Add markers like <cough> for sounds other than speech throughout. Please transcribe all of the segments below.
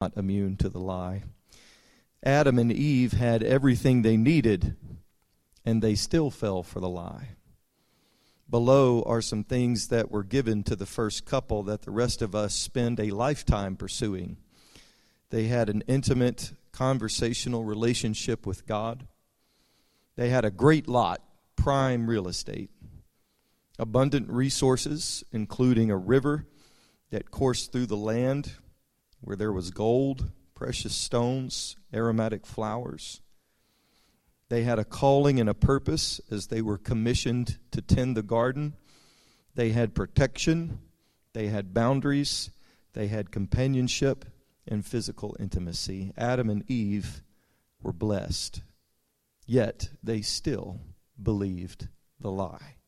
not immune to the lie. Adam and Eve had everything they needed, and they still fell for the lie. Below are some things that were given to the first couple that the rest of us spend a lifetime pursuing. They had an intimate conversational relationship with God. They had a great lot, prime real estate, abundant resources, including a river that coursed through the land where there was gold, precious stones, aromatic flowers. They had a calling and a purpose as they were commissioned to tend the garden. They had protection, they had boundaries, they had companionship and physical intimacy. Adam and Eve were blessed, yet they still believed the lie.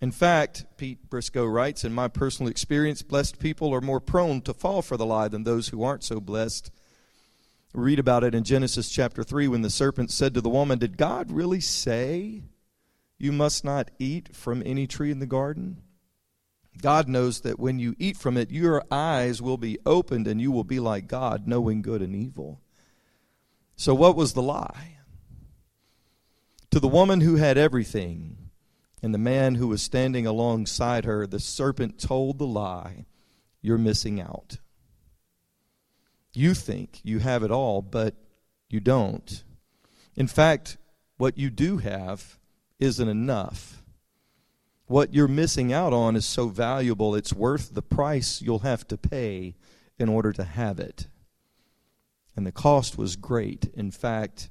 In fact, Pete Briscoe writes, in my personal experience, blessed people are more prone to fall for the lie than those who aren't so blessed. Read about it in Genesis chapter 3 when the serpent said to the woman, Did God really say you must not eat from any tree in the garden? God knows that when you eat from it, your eyes will be opened and you will be like God, knowing good and evil. So, what was the lie? To the woman who had everything, and the man who was standing alongside her, the serpent told the lie You're missing out. You think you have it all, but you don't. In fact, what you do have isn't enough. What you're missing out on is so valuable, it's worth the price you'll have to pay in order to have it. And the cost was great. In fact,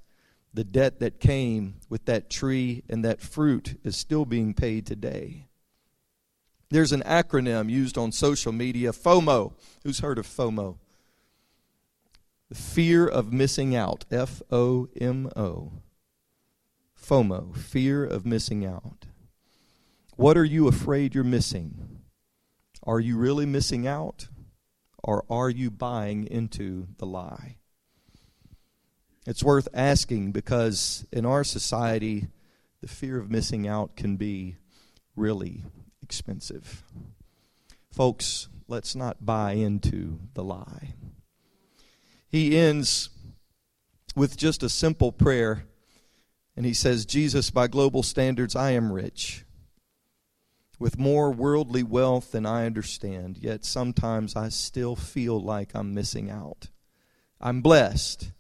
the debt that came with that tree and that fruit is still being paid today. There's an acronym used on social media FOMO. Who's heard of FOMO? The fear of missing out. F O M O. FOMO, fear of missing out. What are you afraid you're missing? Are you really missing out? Or are you buying into the lie? It's worth asking because in our society, the fear of missing out can be really expensive. Folks, let's not buy into the lie. He ends with just a simple prayer, and he says, Jesus, by global standards, I am rich, with more worldly wealth than I understand, yet sometimes I still feel like I'm missing out. I'm blessed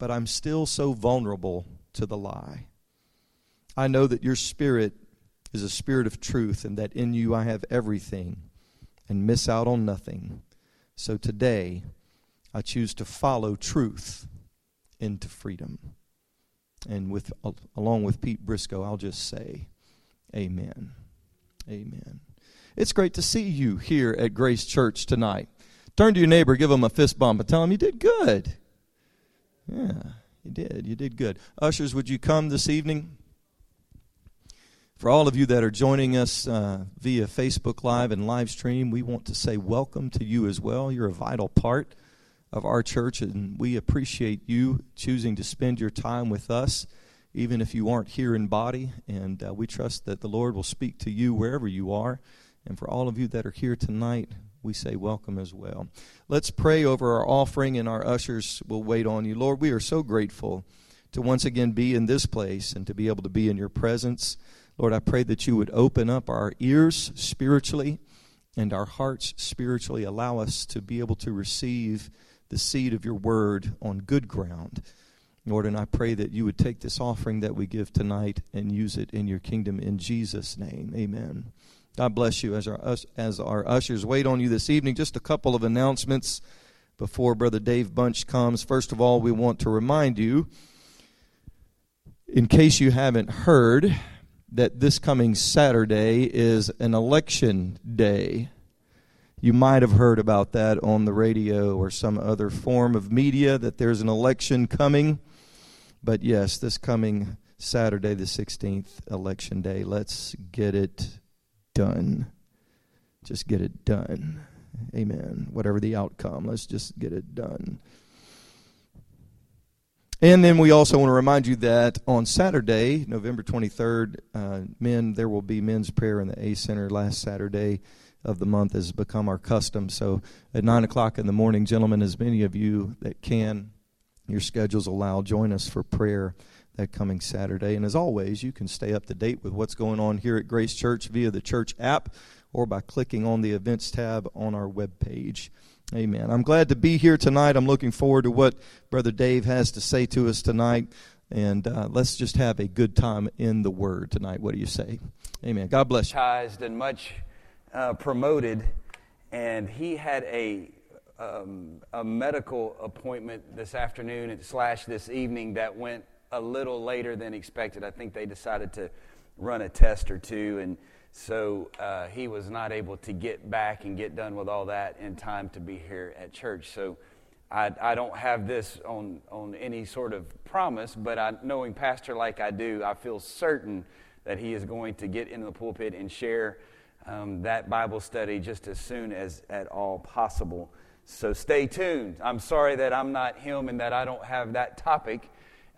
but I'm still so vulnerable to the lie. I know that your spirit is a spirit of truth and that in you I have everything and miss out on nothing. So today, I choose to follow truth into freedom. And with along with Pete Briscoe, I'll just say amen. Amen. It's great to see you here at Grace Church tonight. Turn to your neighbor, give him a fist bump, and tell him you did good. Yeah, you did. You did good. Ushers, would you come this evening? For all of you that are joining us uh, via Facebook Live and live stream, we want to say welcome to you as well. You're a vital part of our church, and we appreciate you choosing to spend your time with us, even if you aren't here in body. And uh, we trust that the Lord will speak to you wherever you are. And for all of you that are here tonight, we say welcome as well. Let's pray over our offering, and our ushers will wait on you. Lord, we are so grateful to once again be in this place and to be able to be in your presence. Lord, I pray that you would open up our ears spiritually and our hearts spiritually. Allow us to be able to receive the seed of your word on good ground. Lord, and I pray that you would take this offering that we give tonight and use it in your kingdom in Jesus' name. Amen. God bless you as our, as our ushers wait on you this evening. Just a couple of announcements before Brother Dave Bunch comes. First of all, we want to remind you, in case you haven't heard, that this coming Saturday is an election day. You might have heard about that on the radio or some other form of media that there's an election coming. But yes, this coming Saturday, the 16th, election day. Let's get it done. Just get it done. Amen. Whatever the outcome, let's just get it done. And then we also want to remind you that on Saturday, November 23rd, uh, men, there will be men's prayer in the A Center last Saturday. of the month has become our custom. So at 9 o'clock in the morning, gentlemen, as many of you that can, your schedules allow, join us for prayer that coming Saturday. And as always, you can stay up to date with what's going on here at Grace Church via the church app or by clicking on the events tab on our web page. Amen. I'm glad to be here tonight. I'm looking forward to what Brother Dave has to say to us tonight. And uh, let's just have a good time in the Word tonight. What do you say? Amen. God bless you. And much uh, promoted, and he had a um, a medical appointment this afternoon slash this evening that went a little later than expected. I think they decided to run a test or two, and so uh, he was not able to get back and get done with all that in time to be here at church. So I, I don't have this on, on any sort of promise, but I, knowing Pastor like I do, I feel certain that he is going to get into the pulpit and share um, that Bible study just as soon as at all possible. So stay tuned. I'm sorry that I'm not him and that I don't have that topic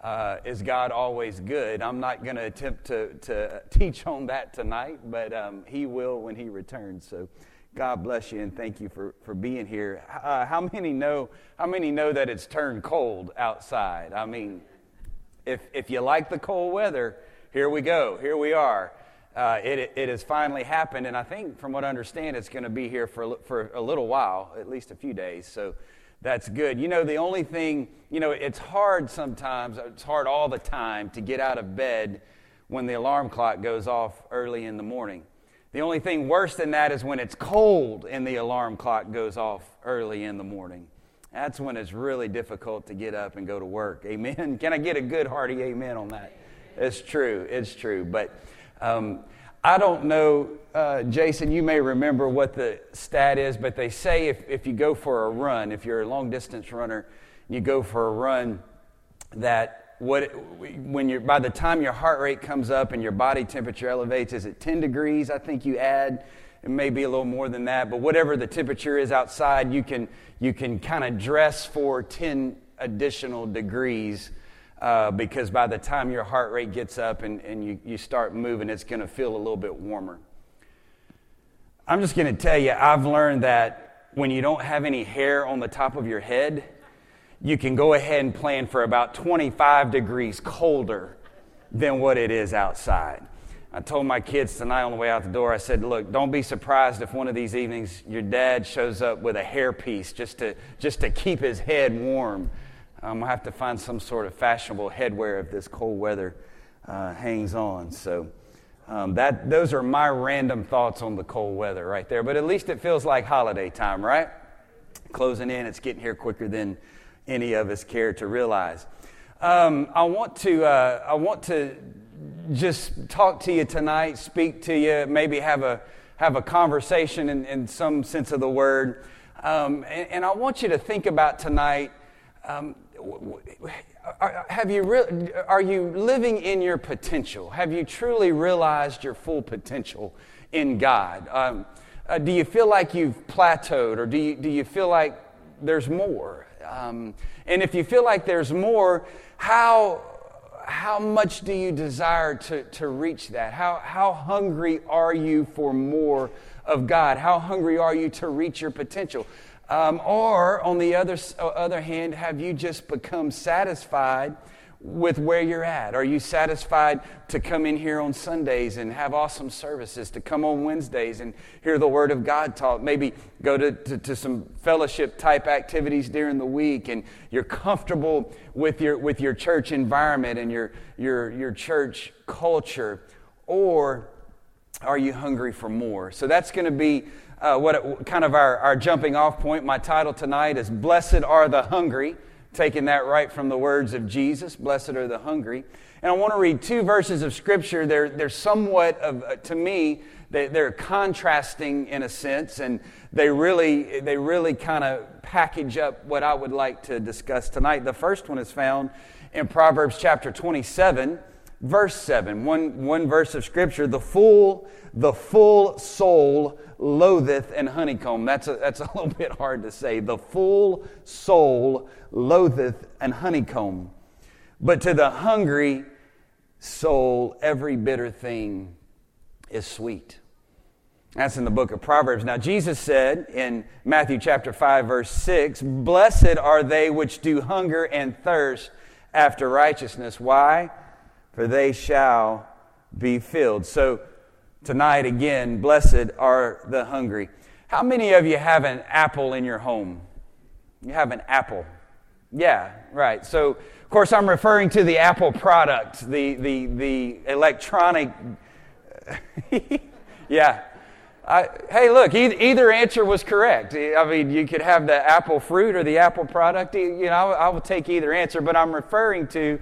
uh, is God always good? I'm not going to attempt to, to teach on that tonight, but um, He will when He returns. So God bless you and thank you for, for being here. Uh, how many know how many know that it's turned cold outside? I mean, if if you like the cold weather, here we go. Here we are. Uh, it, it has finally happened, and I think, from what I understand, it's going to be here for, for a little while, at least a few days. So that's good. You know, the only thing, you know, it's hard sometimes, it's hard all the time to get out of bed when the alarm clock goes off early in the morning. The only thing worse than that is when it's cold and the alarm clock goes off early in the morning. That's when it's really difficult to get up and go to work. <laughs> Amen. Can I get a good hearty amen on that? It's true. It's true. But um, I don't know, uh, Jason, you may remember what the stat is, but they say if, if you go for a run, if you're a long distance runner, you go for a run, that what when you're by the time your heart rate comes up and your body temperature elevates, is it 10 degrees? I think you add. It may be a little more than that, but whatever the temperature is outside, you can you can kind of dress for 10 additional degrees uh, because by the time your heart rate gets up and, and you, you start moving, it's going to feel a little bit warmer. I'm just going to tell you, I've learned that when you don't have any hair on the top of your head, you can go ahead and plan for about 25 degrees colder than what it is outside. I told my kids tonight on the way out the door, I said, Look, don't be surprised if one of these evenings your dad shows up with a hairpiece just to, just to keep his head warm I'm going to have to find some sort of fashionable headwear if this cold weather uh, hangs on. So, um, that, those are my random thoughts on the cold weather right there. But at least it feels like holiday time, right? Closing in, it's getting here quicker than any of us care to realize. Um, I, want to, uh, I want to just talk to you tonight, speak to you, maybe have a, have a conversation in, in some sense of the word. Um, and, and, I want you to think about tonight um, have you re- are you living in your potential? Have you truly realized your full potential in God? Um, uh, do you feel like you've plateaued, or do you, do you feel like there's more? Um, and if you feel like there's more, how, how much do you desire to, to reach that? How, how hungry are you for more of God? How hungry are you to reach your potential? Um, or, on the other, other hand, have you just become satisfied with where you're at? Are you satisfied to come in here on Sundays and have awesome services, to come on Wednesdays and hear the Word of God taught? Maybe go to, to, to some fellowship type activities during the week and you're comfortable with your, with your church environment and your, your, your church culture? Or are you hungry for more? So that's going to be uh, what kind of our, our jumping off point. My title tonight is Blessed Are the Hungry, taking that right from the words of Jesus. Blessed are the hungry. And I want to read two verses of Scripture. They're, they're somewhat, of, uh, to me, they, they're contrasting in a sense, and they really, they really kind of package up what I would like to discuss tonight. The first one is found in Proverbs chapter 27 verse 7 one, one verse of scripture the full the full soul loatheth and honeycomb that's a, that's a <laughs> little bit hard to say the full soul loatheth and honeycomb but to the hungry soul every bitter thing is sweet That's in the book of Proverbs. Now, Jesus said in Matthew chapter 5, verse 6, Blessed are they which do hunger and thirst after righteousness. Why? For they shall be filled. So, tonight again, blessed are the hungry. How many of you have an apple in your home? You have an apple. Yeah, right. So, of course, I'm referring to the Apple product, the, the, the electronic. <laughs> yeah. I, hey, look, either, either, answer was correct. I mean, you could have the apple fruit or the apple product. You know, I, I will take either answer, but I'm referring to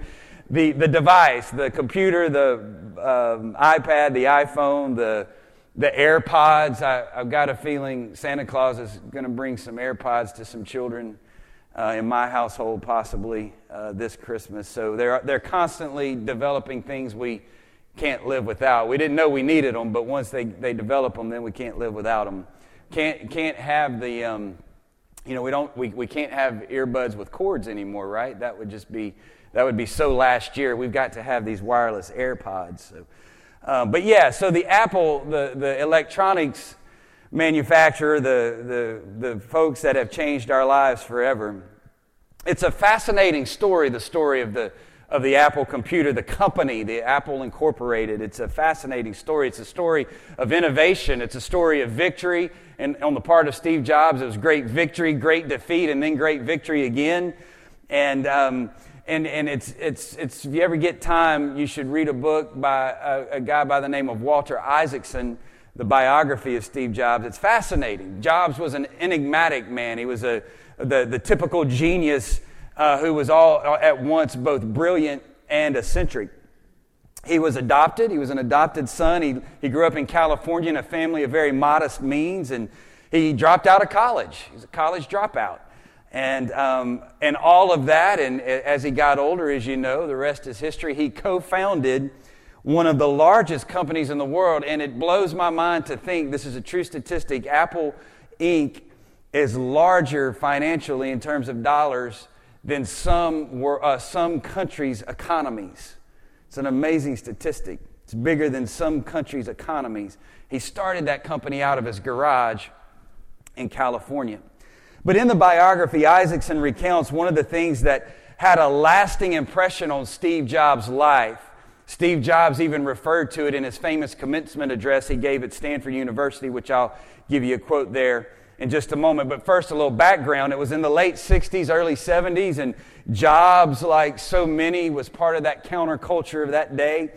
the, the device, the computer, the um, iPad, the iPhone, the, the AirPods. I, have got a feeling Santa Claus is going to bring some AirPods to some children uh, in my household, possibly uh, this Christmas. So they're, they're constantly developing things we can't live without. We didn't know we needed them, but once they, they develop them, then we can't live without them. Can't, can't have the, um, you know, we, don't, we, we can't have earbuds with cords anymore, right? That would just be, that would be so last year. We've got to have these wireless AirPods. So. Uh, but yeah, so the Apple, the, the electronics manufacturer, the, the, the folks that have changed our lives forever, it's a fascinating story, the story of the, of the Apple computer, the company, the Apple Incorporated. It's a fascinating story. It's a story of innovation. It's a story of victory. And on the part of Steve Jobs, it was great victory, great defeat, and then great victory again. And, um, and, and it's, it's, it's, if you ever get time, you should read a book by a, a guy by the name of Walter Isaacson, the biography of Steve Jobs. It's fascinating. Jobs was an enigmatic man. He was a, the, the typical genius uh, who was all at once both brilliant and eccentric. He was adopted. He was an adopted son. He, he grew up in California in a family of very modest means, and he dropped out of college. He's a college dropout. And, um, and all of that, and as he got older, as you know, the rest is history. He co founded one of the largest companies in the world, and it blows my mind to think this is a true statistic. Apple Inc. is larger financially in terms of dollars than some, were, uh, some countries' economies. It's an amazing statistic. It's bigger than some countries' economies. He started that company out of his garage in California. But in the biography, Isaacson recounts one of the things that had a lasting impression on Steve Jobs' life. Steve Jobs even referred to it in his famous commencement address he gave at Stanford University, which I'll give you a quote there in just a moment. But first, a little background. It was in the late 60s, early 70s, and Jobs, like so many, was part of that counterculture of that day.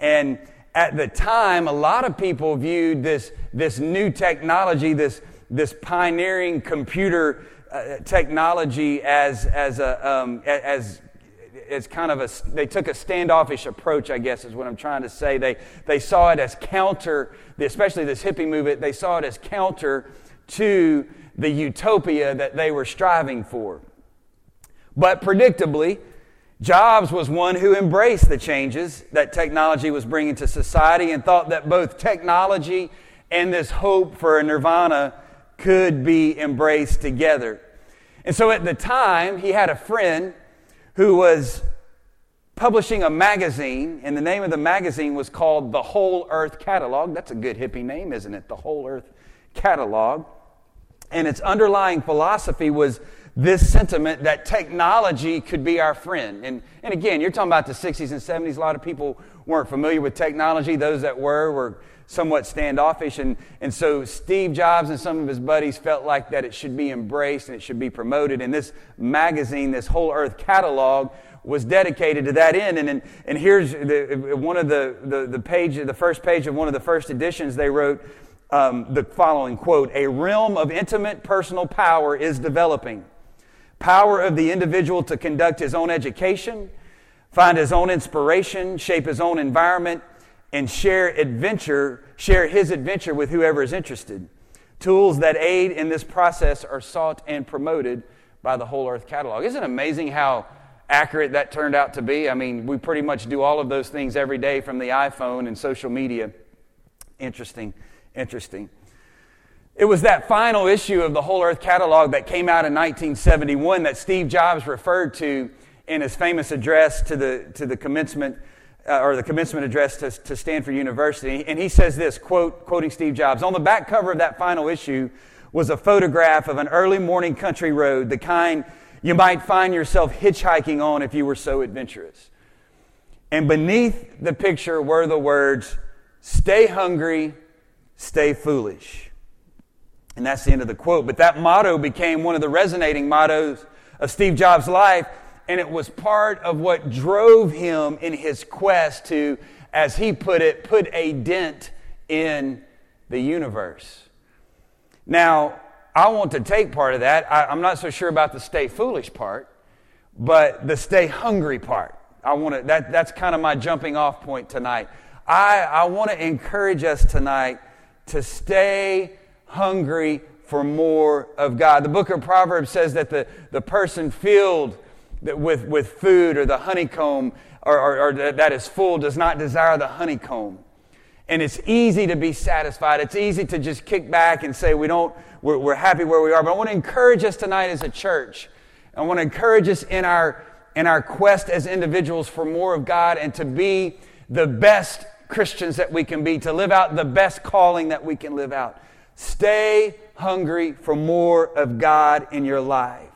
And at the time, a lot of people viewed this, this new technology, this, this pioneering computer uh, technology, as, as, a, um, as, as kind of a, they took a standoffish approach, I guess is what I'm trying to say. They, they saw it as counter, especially this hippie movement, they saw it as counter to the utopia that they were striving for. But predictably, Jobs was one who embraced the changes that technology was bringing to society and thought that both technology and this hope for a nirvana could be embraced together. And so at the time, he had a friend who was publishing a magazine, and the name of the magazine was called The Whole Earth Catalog. That's a good hippie name, isn't it? The Whole Earth Catalog. And its underlying philosophy was this sentiment that technology could be our friend. And, and again, you're talking about the 60s and 70s. A lot of people weren't familiar with technology. Those that were were somewhat standoffish. And, and so Steve Jobs and some of his buddies felt like that it should be embraced and it should be promoted. And this magazine, this Whole Earth catalog, was dedicated to that end. And, and, and here's the, one of the, the, the page, the first page of one of the first editions, they wrote, um, the following quote A realm of intimate personal power is developing. Power of the individual to conduct his own education, find his own inspiration, shape his own environment, and share adventure, share his adventure with whoever is interested. Tools that aid in this process are sought and promoted by the Whole Earth Catalog. Isn't it amazing how accurate that turned out to be? I mean, we pretty much do all of those things every day from the iPhone and social media. Interesting. Interesting. It was that final issue of the Whole Earth Catalog that came out in 1971 that Steve Jobs referred to in his famous address to the, to the commencement uh, or the commencement address to, to Stanford University, and he says this, quote, quoting Steve Jobs, on the back cover of that final issue was a photograph of an early morning country road, the kind you might find yourself hitchhiking on if you were so adventurous. And beneath the picture were the words, stay hungry, stay foolish. And that's the end of the quote. But that motto became one of the resonating mottos of Steve Jobs' life, and it was part of what drove him in his quest to, as he put it, put a dent in the universe. Now, I want to take part of that. I, am not so sure about the stay foolish part, but the stay hungry part. I want to, that, that's kind of my jumping off point tonight. I, I want to encourage us tonight to stay hungry for more of God. The book of Proverbs says that the, the person filled with, with food or the honeycomb or, or, or that is full does not desire the honeycomb. And it's easy to be satisfied. It's easy to just kick back and say, we don't, we're, we're happy where we are. But I want to encourage us tonight as a church. I want to encourage us in our, in our quest as individuals for more of God and to be the best Christians that we can be, to live out the best calling that we can live out. Stay hungry for more of God in your life.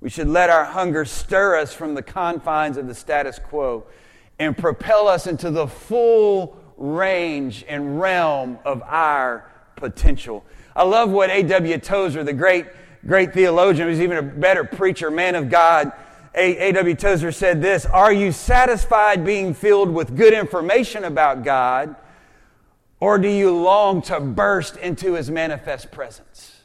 We should let our hunger stir us from the confines of the status quo and propel us into the full range and realm of our potential. I love what A.W. Tozer, the great, great theologian, who's even a better preacher, man of God, A.W. Tozer said this Are you satisfied being filled with good information about God, or do you long to burst into his manifest presence?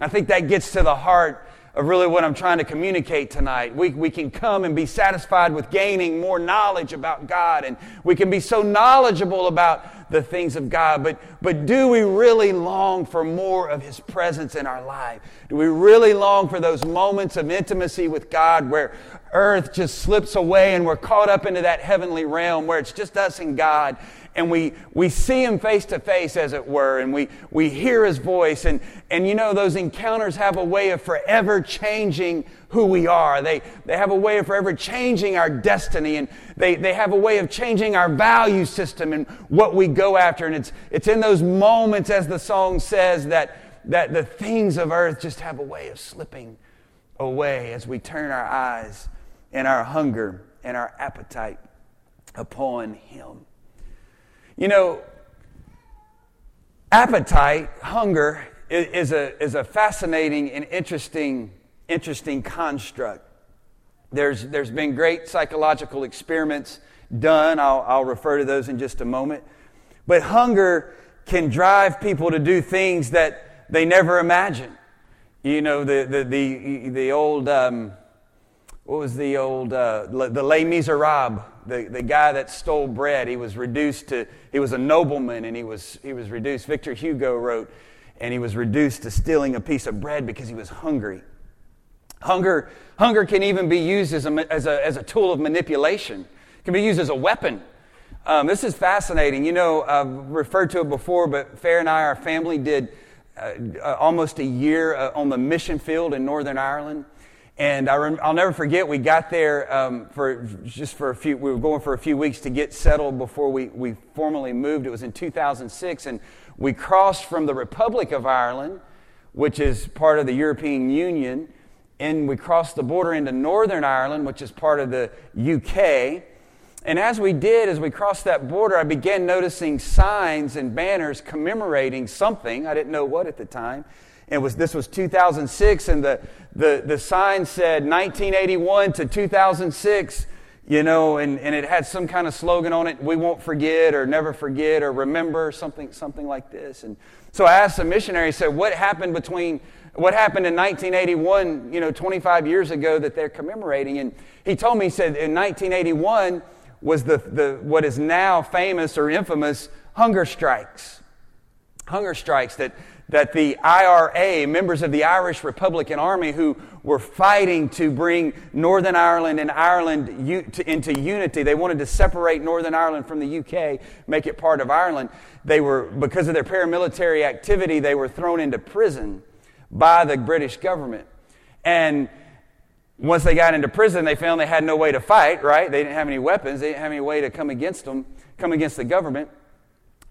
I think that gets to the heart of really what I'm trying to communicate tonight. We, we can come and be satisfied with gaining more knowledge about God, and we can be so knowledgeable about the things of God. But, but do we really long for more of His presence in our life? Do we really long for those moments of intimacy with God where earth just slips away and we're caught up into that heavenly realm where it's just us and God? And we, we see him face to face, as it were, and we, we hear his voice. And, and you know, those encounters have a way of forever changing who we are. They, they have a way of forever changing our destiny, and they, they have a way of changing our value system and what we go after. And it's, it's in those moments, as the song says, that, that the things of earth just have a way of slipping away as we turn our eyes and our hunger and our appetite upon him. You know, appetite, hunger, is a, is a fascinating and interesting, interesting construct. There's, there's been great psychological experiments done. I'll, I'll refer to those in just a moment. But hunger can drive people to do things that they never imagined. You know, the, the, the, the old, um, what was the old, uh, the Les Miserables the, the guy that stole bread, he was reduced to, he was a nobleman and he was, he was reduced, Victor Hugo wrote, and he was reduced to stealing a piece of bread because he was hungry. Hunger, hunger can even be used as a, as a, as a tool of manipulation, it can be used as a weapon. Um, this is fascinating. You know, I've referred to it before, but Fair and I, our family, did uh, uh, almost a year uh, on the mission field in Northern Ireland. And I will never forget, we got there um, for just for a few, we were going for a few weeks to get settled before we, we formally moved. It was in 2006. And we crossed from the Republic of Ireland, which is part of the European Union, and we crossed the border into Northern Ireland, which is part of the UK. And as we did, as we crossed that border, I began noticing signs and banners commemorating something. I didn't know what at the time. It was, this was 2006, and the, the, the sign said 1981 to 2006, you know, and, and it had some kind of slogan on it, we won't forget or never forget or remember, something, something like this. And so I asked the missionary, said, what happened between, what happened in 1981, you know, 25 years ago that they're commemorating? And he told me, he said, in 1981 was the, the, what is now famous or infamous hunger strikes. Hunger strikes that that the IRA, members of the Irish Republican Army who were fighting to bring Northern Ireland and Ireland into unity, they wanted to separate Northern Ireland from the UK, make it part of Ireland. They were, because of their paramilitary activity, they were thrown into prison by the British government. And once they got into prison, they found they had no way to fight, right? They didn't have any weapons. They didn't have any way to come against them, come against the government.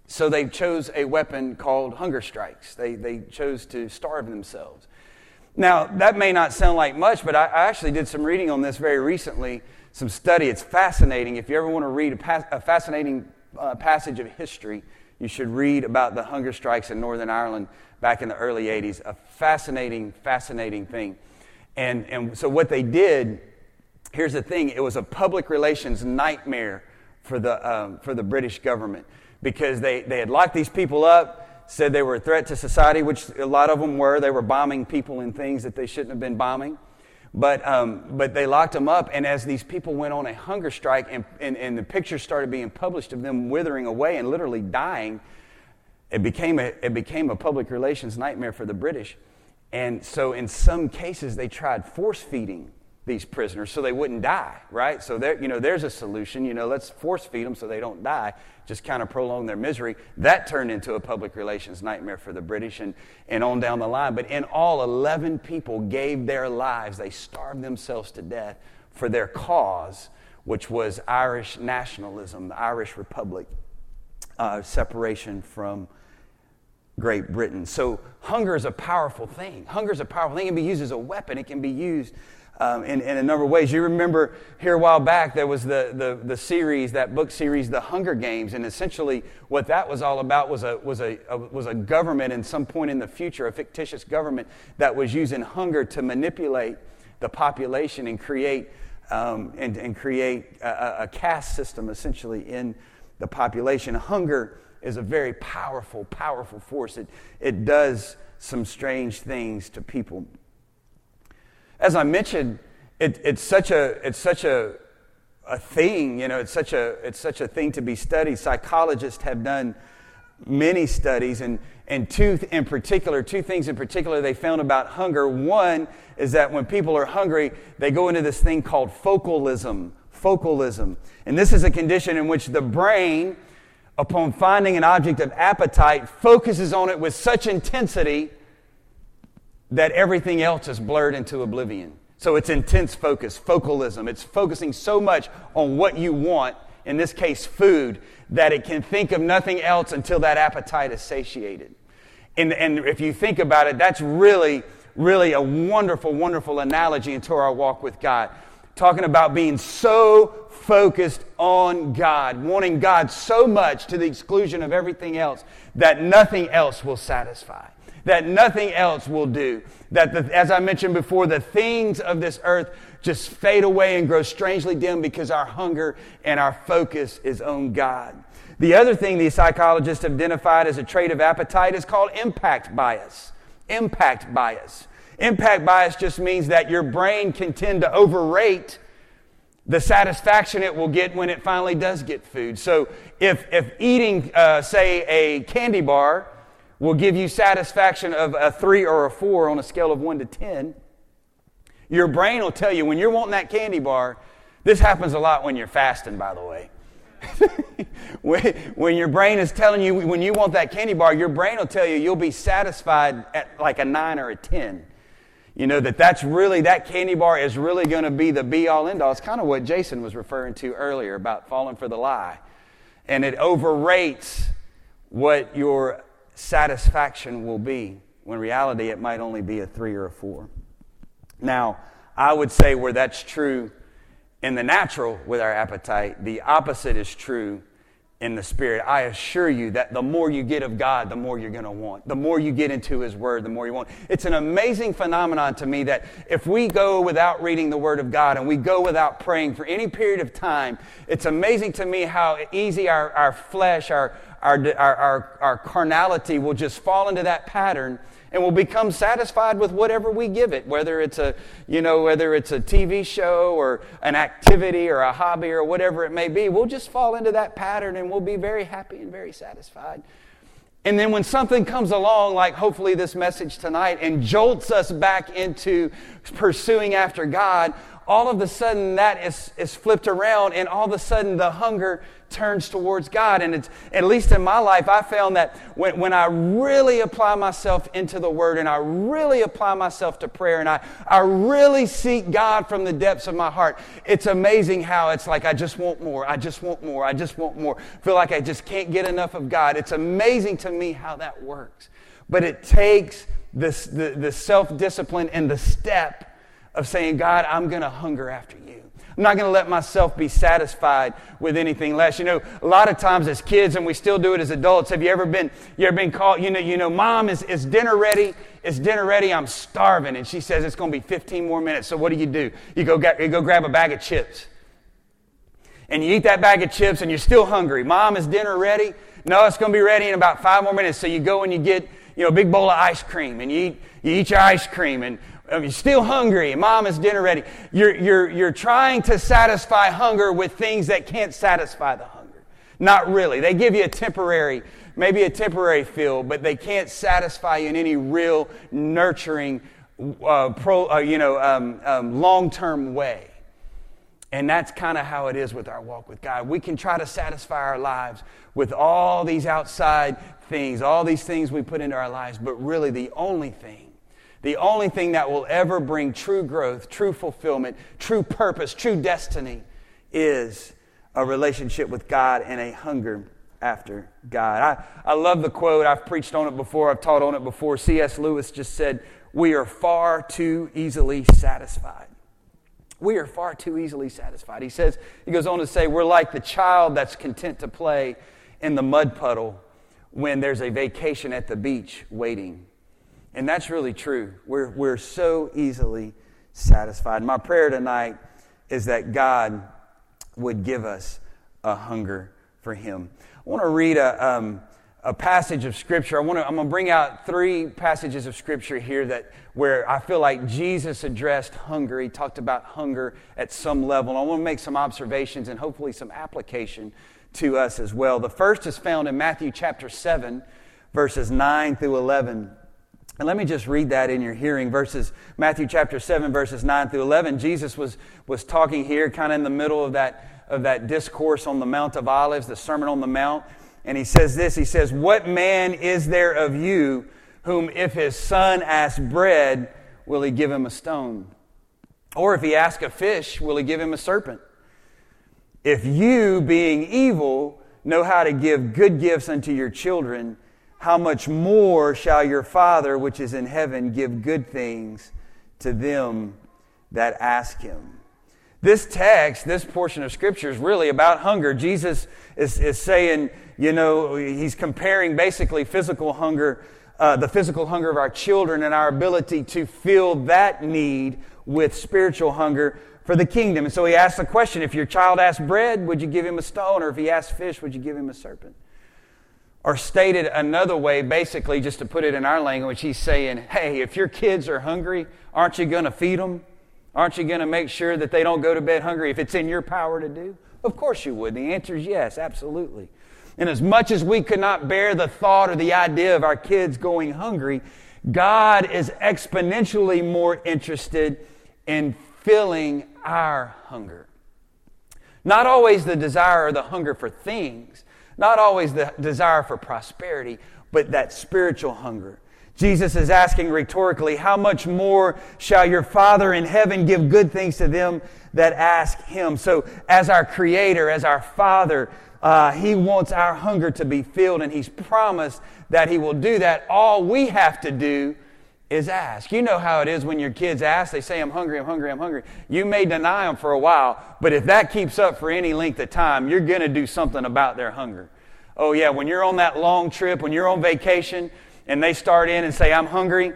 So they chose a weapon called hunger strikes. They, they chose to starve themselves. Now, that may not sound like much, but I, I actually did some reading on this very recently, some study. It's fascinating. If you ever want to read a, pas- a fascinating uh, passage of history, you should read about the hunger strikes in Northern Ireland back in the early 80s. A fascinating, fascinating thing. And, and so, what they did, here's the thing it was a public relations nightmare for the, um, for the British government because they, they had locked these people up, said they were a threat to society, which a lot of them were. They were bombing people and things that they shouldn't have been bombing. But, um, but they locked them up, and as these people went on a hunger strike and, and, and the pictures started being published of them withering away and literally dying, it became, a, it became a public relations nightmare for the British. And so, in some cases, they tried force feeding these prisoners so they wouldn't die, right? So, there, you know, there's a solution. You know, let's force feed them so they don't die, just kind of prolong their misery. That turned into a public relations nightmare for the British and, and on down the line. But in all, 11 people gave their lives. They starved themselves to death for their cause, which was Irish nationalism, the Irish Republic, uh, separation from Great Britain. So hunger is a powerful thing. Hunger is a powerful thing. It can be used as a weapon. It can be used um, in, in a number of ways. You remember here a while back there was the, the, the series, that book series, The Hunger Games, and essentially what that was all about was a, was, a, a was a government in some point in the future, a fictitious government that was using hunger to manipulate the population and create, um, and, and create a, a caste system essentially in the population. Hunger is a very powerful, powerful force. It, it does some strange things to people. As I mentioned, it, it's such a, it's such a, a thing, you know, it's such a, it's such a thing to be studied. Psychologists have done many studies, and, and two in particular, two things in particular they found about hunger. One is that when people are hungry, they go into this thing called focalism. Focalism. And this is a condition in which the brain upon finding an object of appetite, focuses on it with such intensity that everything else is blurred into oblivion. So it's intense focus, focalism. It's focusing so much on what you want, in this case, food, that it can think of nothing else until that appetite is satiated. And, and if you think about it, that's really, really a wonderful, wonderful analogy into our walk with God. Talking about being so focused on God, wanting God so much to the exclusion of everything else that nothing else will satisfy, that nothing else will do. That, the, as I mentioned before, the things of this earth just fade away and grow strangely dim because our hunger and our focus is on God. The other thing these psychologists have identified as a trait of appetite is called impact bias. Impact bias. Impact bias just means that your brain can tend to overrate the satisfaction it will get when it finally does get food. So, if, if eating, uh, say, a candy bar will give you satisfaction of a three or a four on a scale of one to 10, your brain will tell you when you're wanting that candy bar, this happens a lot when you're fasting, by the way. <laughs> when, your brain is telling you when you want that candy bar, your brain will tell you you'll be satisfied at like a nine or a 10 you know, that that's really, that candy bar is really going to be the be all end all. It's kind of what Jason was referring to earlier about falling for the lie. And it overrates what your satisfaction will be, when reality it might only be a three or a four. Now, I would say where that's true in the natural with our appetite, the opposite is true in the Spirit, I assure you that the more you get of God, the more you're going to want. The more you get into His Word, the more you want. It's an amazing phenomenon to me that if we go without reading the Word of God and we go without praying for any period of time, it's amazing to me how easy our, our flesh, our, our, our, our, carnality will just fall into that pattern and will become satisfied with whatever we give it, whether it's a, you know, whether it's a TV show or an activity or a hobby or whatever it may be. We'll just fall into that pattern and we'll be very happy and very satisfied. And then when something comes along, like hopefully this message tonight, and jolts us back into pursuing after God, all of a sudden that is, is flipped around, and all of a sudden the hunger turns towards God. And it's, at least in my life, I found that when, when I really apply myself into the Word and I really apply myself to prayer and I, I really seek God from the depths of my heart, it's amazing how it's like I just want more, I just want more, I just want more. feel like I just can't get enough of God. It's amazing to me how that works. But it takes this, the, the self discipline and the step of saying, God, I'm going to hunger after you. I'm not going to let myself be satisfied with anything less. You know, a lot of times as kids, and we still do it as adults, have you ever been, you ever been called, you know, you know, mom, is, is dinner ready? Is dinner ready? I'm starving. And she says it's going to be 15 more minutes. So what do you do? You go, you go grab a bag of chips. And you eat that bag of chips and you're still hungry. Mom, is dinner ready? No, it's going to be ready in about five more minutes. So you go and you get, you know, a big bowl of ice cream and you eat, you eat your ice cream and you're still hungry. Mom is dinner ready. You're, you're, you're trying to satisfy hunger with things that can't satisfy the hunger. Not really. They give you a temporary, maybe a temporary feel, but they can't satisfy you in any real nurturing, uh, pro, uh, you know, um, um, long-term way. And that's kind of how it is with our walk with God. We can try to satisfy our lives with all these outside things, all these things we put into our lives, but really the only thing the only thing that will ever bring true growth, true fulfillment, true purpose, true destiny is a relationship with God and a hunger after God. I, I love the quote. I've preached on it before, I've taught on it before. C.S. Lewis just said, We are far too easily satisfied. We are far too easily satisfied. He says, he goes on to say, We're like the child that's content to play in the mud puddle when there's a vacation at the beach waiting. And that's really true. We're, we're so easily satisfied. My prayer tonight is that God would give us a hunger for Him. I want to read a, um, a passage of Scripture. I want to, I'm going to bring out three passages of Scripture here that where I feel like Jesus addressed hunger. He talked about hunger at some level. I want to make some observations and hopefully some application to us as well. The first is found in Matthew chapter 7, verses 9 through 11. And let me just read that in your hearing. Verses, Matthew chapter 7, verses 9 through 11. Jesus was, was talking here, kind of in the middle of that, of that discourse on the Mount of Olives, the Sermon on the Mount. And he says this He says, What man is there of you whom, if his son asks bread, will he give him a stone? Or if he asks a fish, will he give him a serpent? If you, being evil, know how to give good gifts unto your children, how much more shall your Father which is in heaven give good things to them that ask him? This text, this portion of Scripture is really about hunger. Jesus is, is saying, you know, he's comparing basically physical hunger, uh, the physical hunger of our children and our ability to fill that need with spiritual hunger for the kingdom. And so he asks the question if your child asks bread, would you give him a stone? Or if he asks fish, would you give him a serpent? Or stated another way, basically, just to put it in our language, he's saying, hey, if your kids are hungry, aren't you going to feed them? Aren't you going to make sure that they don't go to bed hungry if it's in your power to do? Of course you would. The answer is yes, absolutely. And as much as we could not bear the thought or the idea of our kids going hungry, God is exponentially more interested in filling our hunger. Not always the desire or the hunger for things, not always the desire for prosperity, but that spiritual hunger. Jesus is asking rhetorically, How much more shall your Father in heaven give good things to them that ask Him? So, as our Creator, as our Father, uh, He wants our hunger to be filled, and He's promised that He will do that. All we have to do is ask. You know how it is when your kids ask, they say, I'm hungry, I'm hungry, I'm hungry. You may deny them for a while, but if that keeps up for any length of time, you're going to do something about their hunger. Oh, yeah, when you're on that long trip, when you're on vacation, and they start in and say, I'm hungry,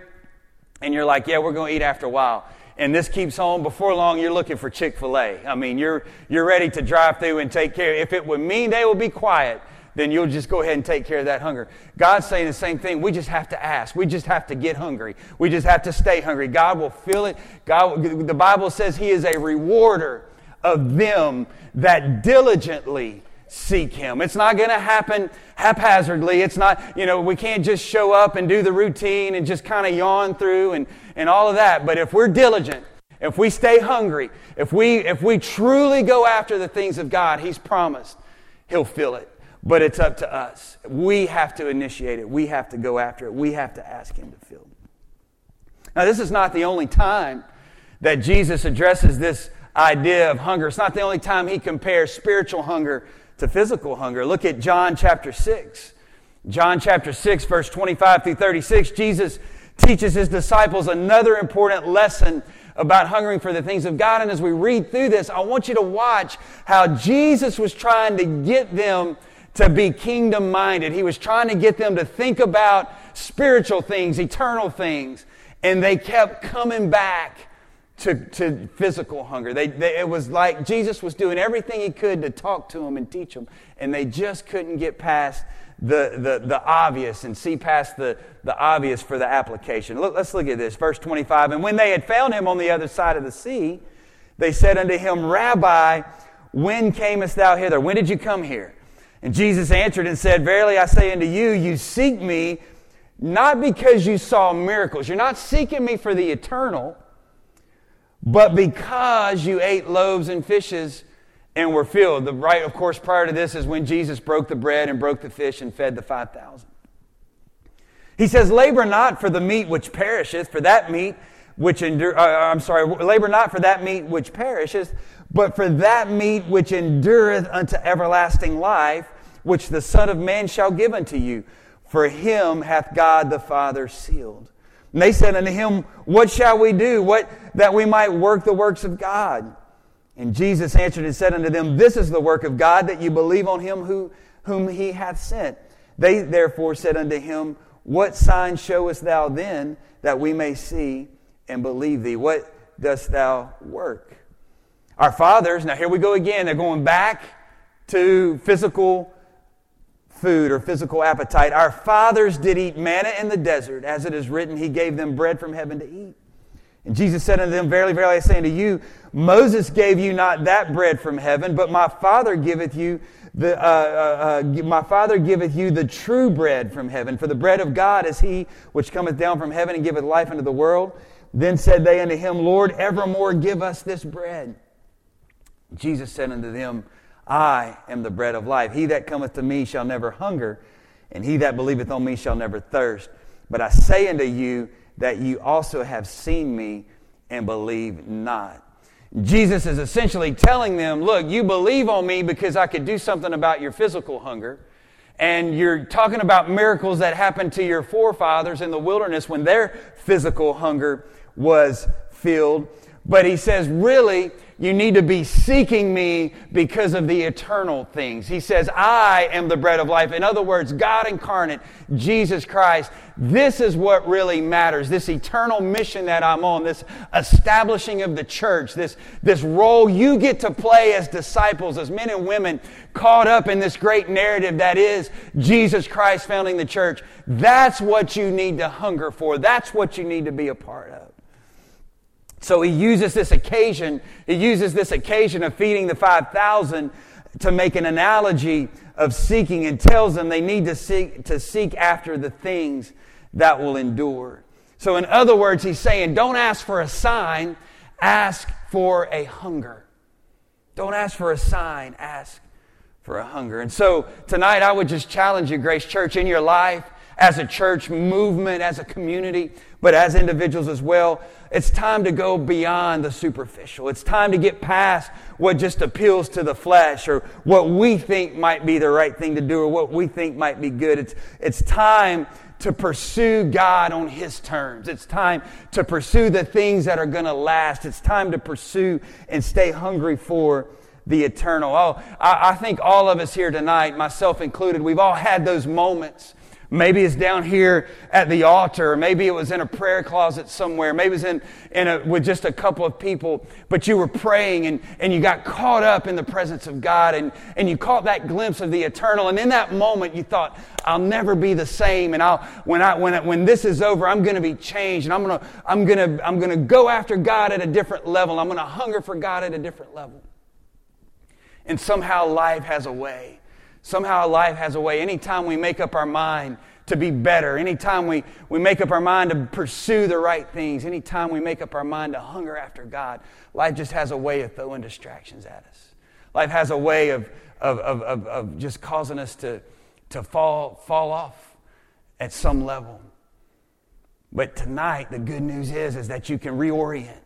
and you're like, yeah, we're going to eat after a while. And this keeps on, before long, you're looking for Chick fil A. I mean, you're, you're ready to drive through and take care. If it would mean they will be quiet, then you'll just go ahead and take care of that hunger. God's saying the same thing. We just have to ask. We just have to get hungry. We just have to stay hungry. God will fill it. God, the Bible says He is a rewarder of them that diligently seek Him. It's not going to happen haphazardly. It's not, you know, we can't just show up and do the routine and just kind of yawn through and, and all of that. But if we're diligent, If we stay hungry, if we, if we truly go after the things of God, He's promised He'll fill it. But it's up to us. We have to initiate it. We have to go after it. We have to ask Him to fill. Now, this is not the only time that Jesus addresses this idea of hunger. It's not the only time He compares spiritual hunger to physical hunger. Look at John chapter 6. John chapter 6, verse 25 through 36. Jesus teaches His disciples another important lesson about hungering for the things of God. And as we read through this, I want you to watch how Jesus was trying to get them to be kingdom minded. He was trying to get them to think about spiritual things, eternal things. And they kept coming back to, to physical hunger. They, they, it was like Jesus was doing everything he could to talk to them and teach them, and they just couldn't get past the, the, the obvious and see past the, the obvious for the application. Look, let's look at this. Verse 25. And when they had found him on the other side of the sea, they said unto him, Rabbi, when camest thou hither? When did you come here? And Jesus answered and said, Verily I say unto you, you seek me not because you saw miracles. You're not seeking me for the eternal, but because you ate loaves and fishes and were filled. The right, of course, prior to this is when Jesus broke the bread and broke the fish and fed the 5,000. He says, Labor not for the meat which perisheth, for that meat which endure, uh, I'm sorry, labor not for that meat which perisheth, but for that meat which endureth unto everlasting life, which the Son of Man shall give unto you. For him hath God the Father sealed. And they said unto him, What shall we do? What that we might work the works of God? And Jesus answered and said unto them, This is the work of God, that you believe on him who, whom he hath sent. They therefore said unto him, What sign showest thou then, that we may see and believe thee? What dost thou work? Our fathers, now here we go again, they're going back to physical food or physical appetite. Our fathers did eat manna in the desert, as it is written, He gave them bread from heaven to eat. And Jesus said unto them, Verily, verily, I say unto you, Moses gave you not that bread from heaven, but my Father giveth you the, uh, uh, uh, my Father giveth you the true bread from heaven. For the bread of God is he which cometh down from heaven and giveth life unto the world. Then said they unto him, Lord, evermore give us this bread. Jesus said unto them, I am the bread of life. He that cometh to me shall never hunger, and he that believeth on me shall never thirst. But I say unto you, that you also have seen me and believe not. Jesus is essentially telling them, look, you believe on me because I could do something about your physical hunger. And you're talking about miracles that happened to your forefathers in the wilderness when their physical hunger was filled. But he says, really, you need to be seeking me because of the eternal things. He says, I am the bread of life. In other words, God incarnate, Jesus Christ. This is what really matters. This eternal mission that I'm on, this establishing of the church, this, this role you get to play as disciples, as men and women caught up in this great narrative that is Jesus Christ founding the church. That's what you need to hunger for. That's what you need to be a part of. So he uses this occasion, he uses this occasion of feeding the 5,000 to make an analogy of seeking and tells them they need to seek, to seek after the things that will endure. So, in other words, he's saying, don't ask for a sign, ask for a hunger. Don't ask for a sign, ask for a hunger. And so, tonight I would just challenge you, Grace Church, in your life, as a church movement, as a community, but as individuals as well. It's time to go beyond the superficial. It's time to get past what just appeals to the flesh or what we think might be the right thing to do or what we think might be good. It's, it's time to pursue God on His terms. It's time to pursue the things that are going to last. It's time to pursue and stay hungry for the eternal. Oh, I, I think all of us here tonight, myself included, we've all had those moments Maybe it's down here at the altar. Maybe it was in a prayer closet somewhere. Maybe it was in, in a, with just a couple of people. But you were praying and, and you got caught up in the presence of God and, and you caught that glimpse of the eternal. And in that moment, you thought, I'll never be the same. And I'll, when, I, when, I, when this is over, I'm going to be changed. And I'm going to I'm gonna, I'm gonna go after God at a different level. I'm going to hunger for God at a different level. And somehow life has a way Somehow life has a way. Anytime we make up our mind to be better, anytime we, we make up our mind to pursue the right things, anytime we make up our mind to hunger after God, life just has a way of throwing distractions at us. Life has a way of, of, of, of, of just causing us to, to fall, fall off at some level. But tonight, the good news is, is that you can reorient.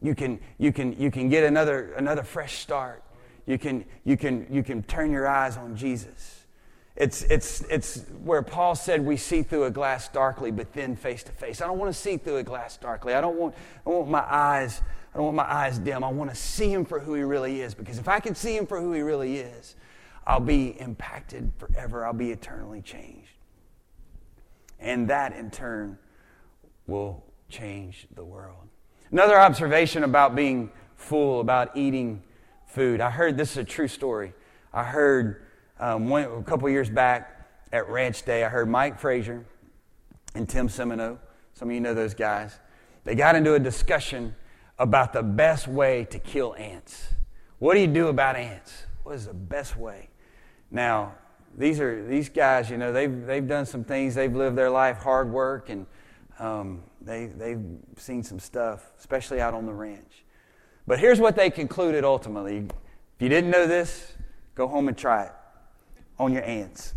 You can, you can, you can get another, another fresh start. You can, you, can, you can turn your eyes on Jesus. It's, it's, it's where Paul said we see through a glass darkly, but then face to face. I don't want to see through a glass darkly. I don't want, I want my eyes, I don't want my eyes dim. I want to see him for who he really is. Because if I can see him for who he really is, I'll be impacted forever. I'll be eternally changed. And that in turn will change the world. Another observation about being full, about eating food. I heard this is a true story. I heard um, one, a couple years back at Ranch Day, I heard Mike Frazier and Tim Semino. Some of you know those guys. They got into a discussion about the best way to kill ants. What do you do about ants? What is the best way? Now, these are these guys. You know, they've they've done some things. They've lived their life hard work, and um, they they've seen some stuff, especially out on the ranch. But here's what they concluded ultimately. If you didn't know this, go home and try it on your ants.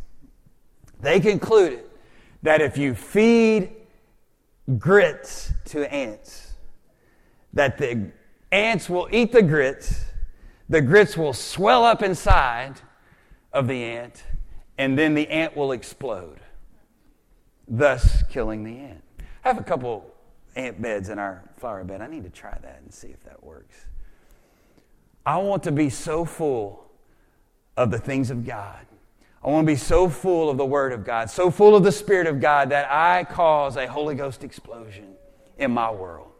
They concluded that if you feed grits to ants, that the ants will eat the grits, the grits will swell up inside of the ant, and then the ant will explode, thus killing the ant. I have a couple ant beds in our flower bed. I need to try that and see if that works. I want to be so full of the things of God I want to be so full of the Word of God, so full of the Spirit of God that I cause a Holy Ghost explosion in my world.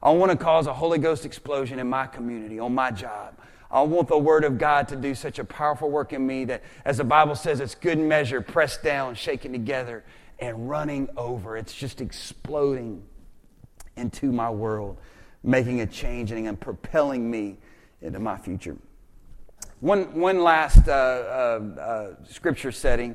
I want to cause a Holy Ghost explosion in my community, on my job. I want the Word of God to do such a powerful work in me that, as the Bible says, it's good measure, pressed down, shaken together, and running over. It's just exploding into my world, making a change and propelling me into my future. One, one last uh, uh, uh, scripture setting,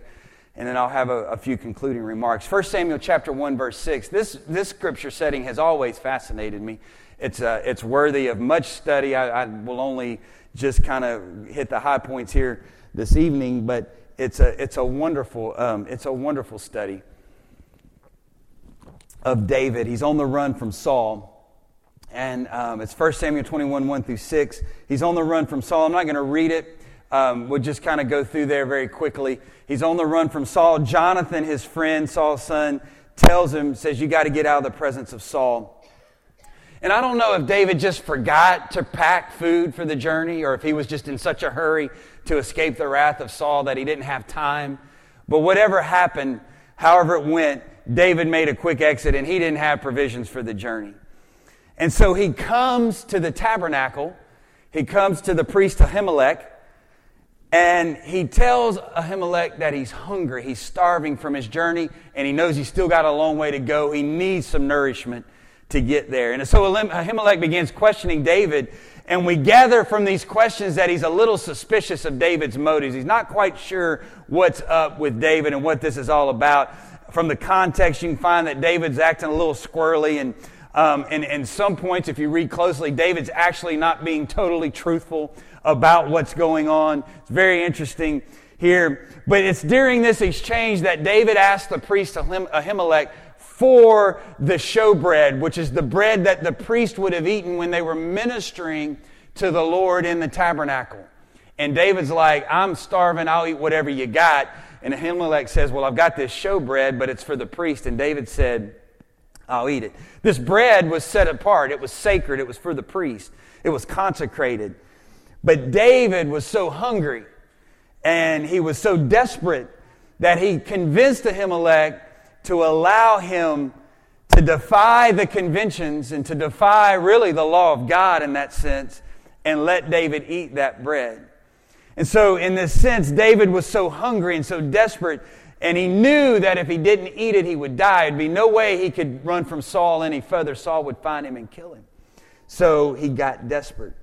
and then I'll have a, a, few concluding remarks. 1 Samuel chapter 1, verse 6. This, this scripture setting has always fascinated me. It's, uh, it's worthy of much study. I, I will only just kind of hit the high points here this evening, but it's a, it's a, wonderful, um, it's a wonderful study of David. He's on the run from Saul. And um, it's 1 Samuel 21, 1 through 6. He's on the run from Saul. I'm not going to read it. Um, we'll just kind of go through there very quickly. He's on the run from Saul. Jonathan, his friend, Saul's son, tells him, says, You got to get out of the presence of Saul. And I don't know if David just forgot to pack food for the journey or if he was just in such a hurry to escape the wrath of Saul that he didn't have time. But whatever happened, however it went, David made a quick exit and he didn't have provisions for the journey. And so he comes to the tabernacle. He comes to the priest Ahimelech. And he tells Ahimelech that he's hungry. He's starving from his journey. And he knows he's still got a long way to go. He needs some nourishment to get there. And so Ahimelech begins questioning David. And we gather from these questions that he's a little suspicious of David's motives. He's not quite sure what's up with David and what this is all about. From the context, you can find that David's acting a little squirrely and um, and, and some points, if you read closely, David's actually not being totally truthful about what's going on. It's very interesting here. But it's during this exchange that David asked the priest Ahimelech for the showbread, which is the bread that the priest would have eaten when they were ministering to the Lord in the tabernacle. And David's like, I'm starving, I'll eat whatever you got. And Ahimelech says, Well, I've got this showbread, but it's for the priest. And David said, I'll eat it. This bread was set apart. It was sacred. It was for the priest. It was consecrated. But David was so hungry and he was so desperate that he convinced Ahimelech to allow him to defy the conventions and to defy really the law of God in that sense and let David eat that bread. And so, in this sense, David was so hungry and so desperate and he knew that if he didn't eat it, he would die. There'd be no way he could run from Saul any further. Saul would find him and kill him. So he got desperate.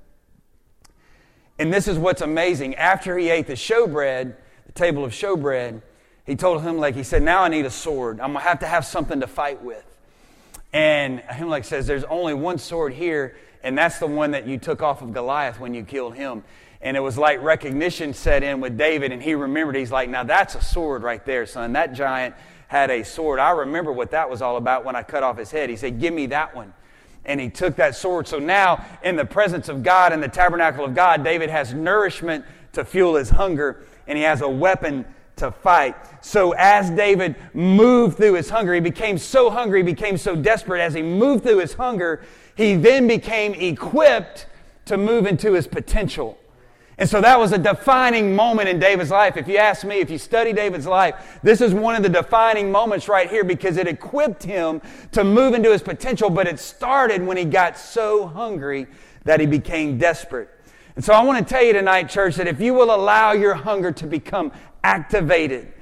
And this is what's amazing. After he ate the showbread, the table of showbread, He told Ahimelech, he said, Now I need a sword. I'm going to have to have something to fight with. And Ahimelech says, There's only one sword here, and that's the one that you took off of Goliath when you killed him. And it was like recognition set in with David, and he remembered, he's like, Now that's a sword right there, son. That giant had a sword. I remember what that was all about when I cut off his head. He said, Give me that one. And he took that sword. So now, in the presence of God, in the tabernacle of God, David has nourishment to fuel his hunger, and he has a weapon to fight. So as David moved through his hunger, he became so hungry, he became so desperate. As he moved through his hunger, he then became equipped to move into his potential. And so that was a defining moment in David's life. If you ask me, if you study David's life, this is one of the defining moments right here because it equipped him to move into his potential, but it started when he got so hungry that he became desperate. And so I want to tell you tonight, church, that if you will allow your hunger to become activated,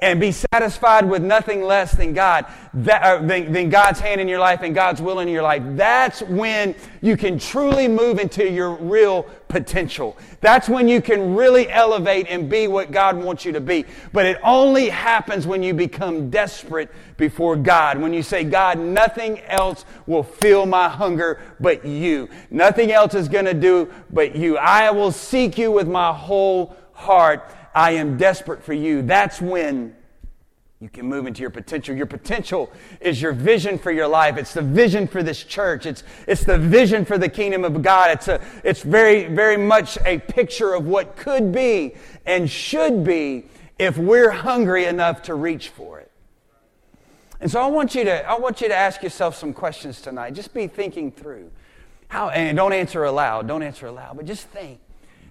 and be satisfied with nothing less than God, that, uh, than, than, God's hand in your life and God's will in your life. That's when you can truly move into your real potential. That's when you can really elevate and be what God wants you to be. But it only happens when you become desperate before God. When you say, God, nothing else will fill my hunger but you. Nothing else is going to do but you. I will seek you with my whole heart I am desperate for you. That's when you can move into your potential. Your potential is your vision for your life. It's the vision for this church. It's, it's the vision for the kingdom of God. It's, a, it's very, very much a picture of what could be and should be if we're hungry enough to reach for it. And so I want you to, I want you to ask yourself some questions tonight. Just be thinking through. How, and don't answer aloud. Don't answer aloud, but just think.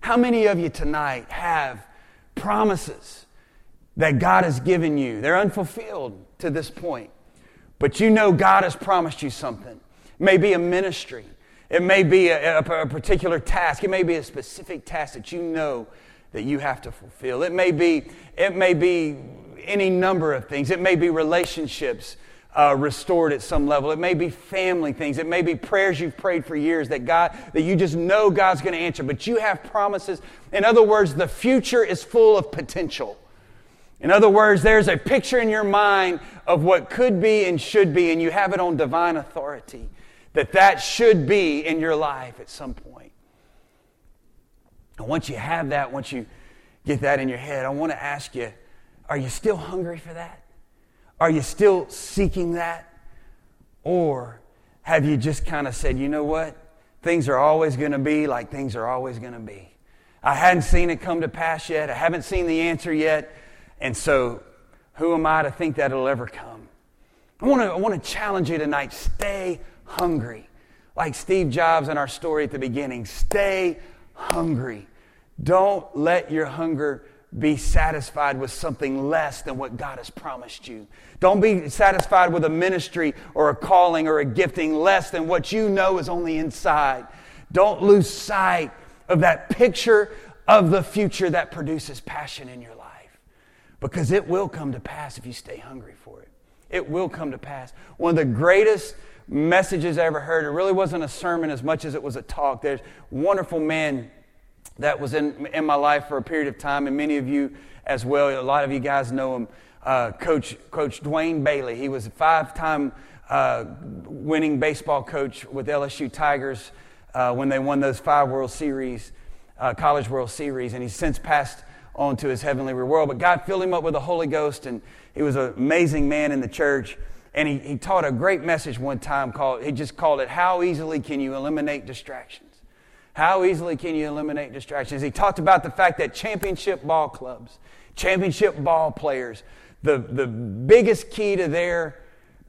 How many of you tonight have promises that God has given you. They're unfulfilled to this point. But you know God has promised you something. It may be a ministry, it may be a, a, a, particular task, it may be a specific task that you know that you have to fulfill. It may be, it may be any number of things. It may be relationships uh, restored at some level. It may be family things. It may be prayers you've prayed for years that God, that you just know God's going to answer, but you have promises. In other words, the future is full of potential. In other words, there's a picture in your mind of what could be and should be, and you have it on divine authority that that should be in your life at some point. And once you have that, once you get that in your head, I want to ask you are you still hungry for that? Are you still seeking that? Or have you just kind of said, you know what? Things are always going to be like things are always going to be. I hadn't seen it come to pass yet. I haven't seen the answer yet. And so, who am I to think that it'll ever come? I want to, I challenge you tonight. Stay hungry. Like Steve Jobs in our story at the beginning. Stay hungry. Don't let your hunger be satisfied with something less than what God has promised you. Don't be satisfied with a ministry or a calling or a gifting less than what you know is on the inside. Don't lose sight of that picture of the future that produces passion in your life because it will come to pass if you stay hungry for it. It will come to pass. One of the greatest messages I ever heard, it really wasn't a sermon as much as it was a talk. There's wonderful man that was in, in my life for a period of time, and many of you as well. A lot of you guys know him, uh, Coach, coach Dwayne Bailey. He was a five time uh, winning baseball coach with LSU Tigers uh, when they won those five World Series, uh, College World Series, and he's since passed on to his heavenly world. But God filled him up with the Holy Ghost, and he was an amazing man in the church. And he, he taught a great message one time called, he just called it, How Easily Can You Eliminate Distractions? How easily can you eliminate distractions? He talked about the fact that championship ball clubs, championship ball players, the, the biggest key to their,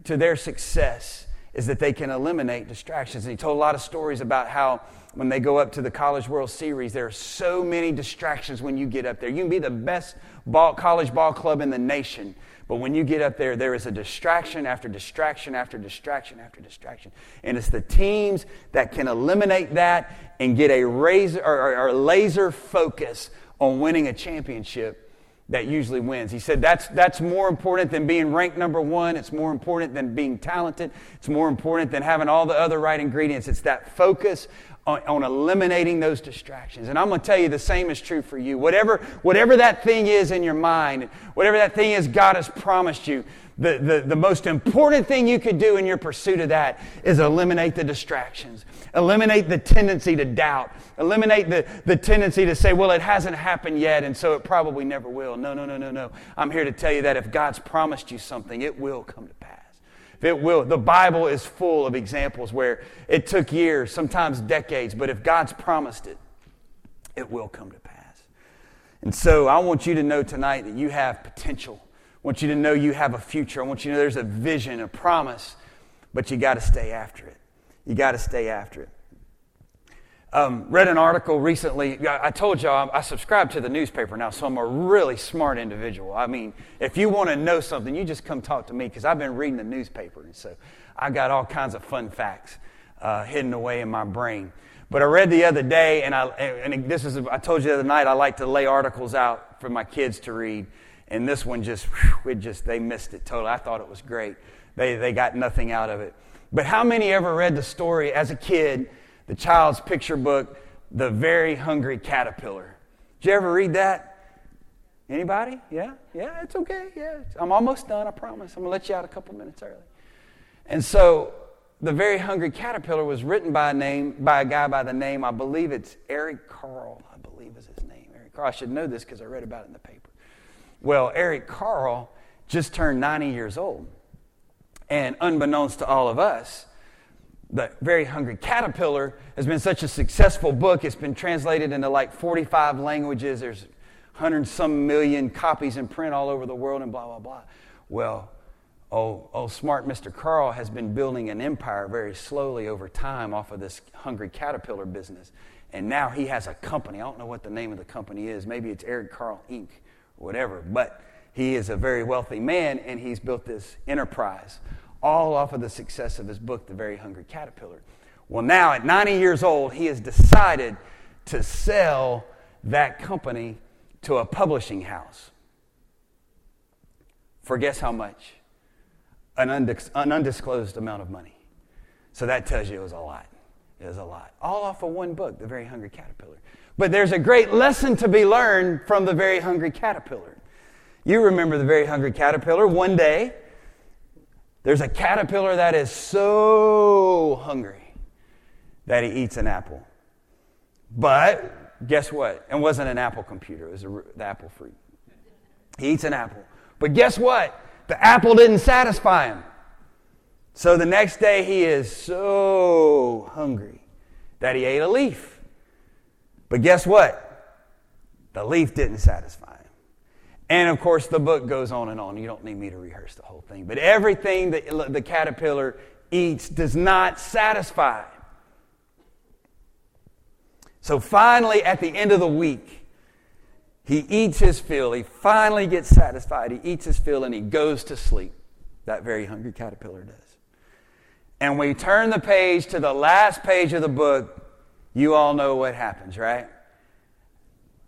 to their success is that they can eliminate distractions. And he told a lot of stories about how when they go up to the College World Series, there are so many distractions when you get up there. You can be the best ball, college ball club in the nation, but when you get up there, there is a distraction after distraction after distraction after distraction. And it's the teams that can eliminate that and get a, razor, or, or laser focus on winning a championship that usually wins. He said that's, that's more important than being ranked number one. It's more important than being talented. It's more important than having all the other right ingredients. It's that focus on, on eliminating those distractions. And I'm going to tell you the same is true for you. Whatever, whatever that thing is in your mind, whatever that thing is God has promised you, the, the, the most important thing you could do in your pursuit of that is eliminate the distractions, eliminate the tendency to doubt, eliminate the, the tendency to say, well, it hasn't happened yet, and so it probably never will. No, no, no, no, no. I'm here to tell you that if God's promised you something, it will come to pass. If it will. The Bible is full of examples where it took years, sometimes decades, but if God's promised it, it will come to pass. And so I want you to know tonight that you have potential. I want you to know you have a future. I want you to know there's a vision, a promise, but you got to stay after it. You got to stay after it. Um, read an article recently. I told y'all I subscribe to the newspaper now, so I'm a really smart individual. I mean, if you want to know something, you just come talk to me because I've been reading the newspaper, and so I got all kinds of fun facts uh, hidden away in my brain. But I read the other day, and I and this is I told you the other night I like to lay articles out for my kids to read, and this one just whew, it just they missed it totally. I thought it was great. They they got nothing out of it. But how many ever read the story as a kid? the child's picture book, The Very Hungry Caterpillar. Did you ever read that? Anybody? Yeah? Yeah, it's okay. Yeah. I'm almost done, I promise. I'm going to let you out a couple minutes early. And so, The Very Hungry Caterpillar was written by a name by a guy by the name, I believe it's Eric Carle, I believe is his name. Eric Carle. I should know this because I read about it in the paper. Well, Eric Carle just turned 90 years old. And unbeknownst to all of us, the Very Hungry Caterpillar has been such a successful book. It's been translated into like 45 languages. There's 100 some million copies in print all over the world and blah, blah, blah. Well, oh, oh, smart Mr. Carle has been building an empire very slowly over time off of this Hungry Caterpillar business. And now he has a company. I don't know what the name of the company is. Maybe it's Eric Carle Inc. or whatever. But he is a very wealthy man and he's built this enterprise all off of the success of his book, The Very Hungry Caterpillar. Well, now at 90 years old, he has decided to sell that company to a publishing house. For guess how much? An, undis- an undisclosed amount of money. So that tells you it was a lot. It was a lot. All off of one book, The Very Hungry Caterpillar. But there's a great lesson to be learned from The Very Hungry Caterpillar. You remember The Very Hungry Caterpillar. One day, there's a caterpillar that is so hungry that he eats an apple. But guess what? It wasn't an apple computer, it was a, the apple fruit. He eats an apple. But guess what? The apple didn't satisfy him. So the next day he is so hungry that he ate a leaf. But guess what? The leaf didn't satisfy. And of course, the book goes on and on. You don't need me to rehearse the whole thing. But everything that the caterpillar eats does not satisfy. So finally, at the end of the week, he eats his fill. He finally gets satisfied. He eats his fill and he goes to sleep. That very hungry caterpillar does. And we turn the page to the last page of the book. You all know what happens, right?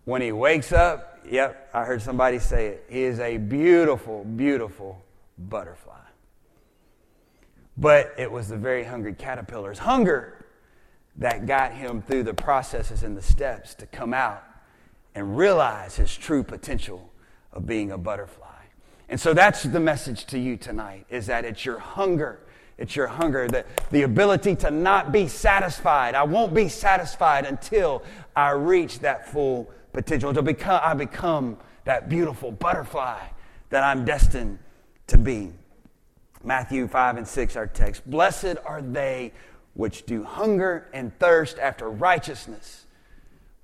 When he wakes up, Yep, I heard somebody say it. He is a beautiful, beautiful butterfly. But it was the very hungry caterpillar's hunger that got him through the processes and the steps to come out and realize his true potential of being a butterfly. And so that's the message to you tonight is that it's your hunger. It's your hunger, the, the ability to not be satisfied. I won't be satisfied until I reach that full potential, to become, I become that beautiful butterfly that I'm destined to be. Matthew 5 and 6, our text. Blessed are they which do hunger and thirst after righteousness,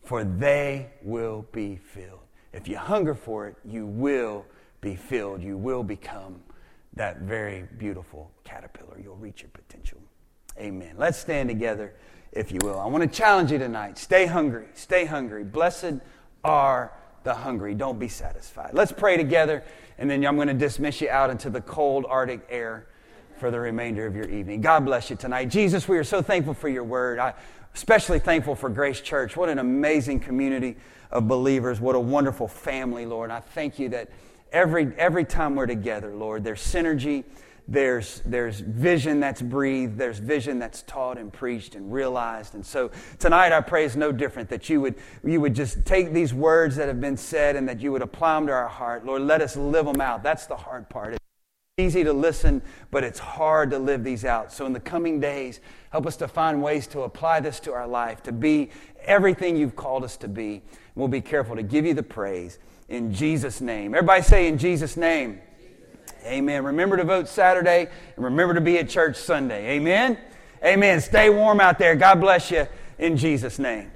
for they will be filled. If you hunger for it, you will be filled. You will become that very beautiful caterpillar. You'll reach your potential. Amen. Let's stand together, if you will. I want to challenge you tonight. Stay hungry. Stay hungry. Blessed are the hungry. Don't be satisfied. Let's pray together, and then I'm going to dismiss you out into the cold Arctic air for the remainder of your evening. God bless you tonight. Jesus, we are so thankful for your word. I especially thankful for Grace Church. What an amazing community of believers. What a wonderful family, Lord. I thank you that every every time we're together, Lord, there's synergy, there's, there's vision that's breathed, there's vision that's taught and preached and realized. And so tonight I pray is no different, that you would, you would just take these words that have been said and that you would apply them to our heart. Lord, let us live them out. That's the hard part. It's easy to listen, but it's hard to live these out. So in the coming days, help us to find ways to apply this to our life, to be everything you've called us to be. We'll be careful to give you the praise in Jesus' name. Everybody say in Jesus' name. Amen. Remember to vote Saturday and remember to be at church Sunday. Amen. Amen. Stay warm out there. God bless you in Jesus' name.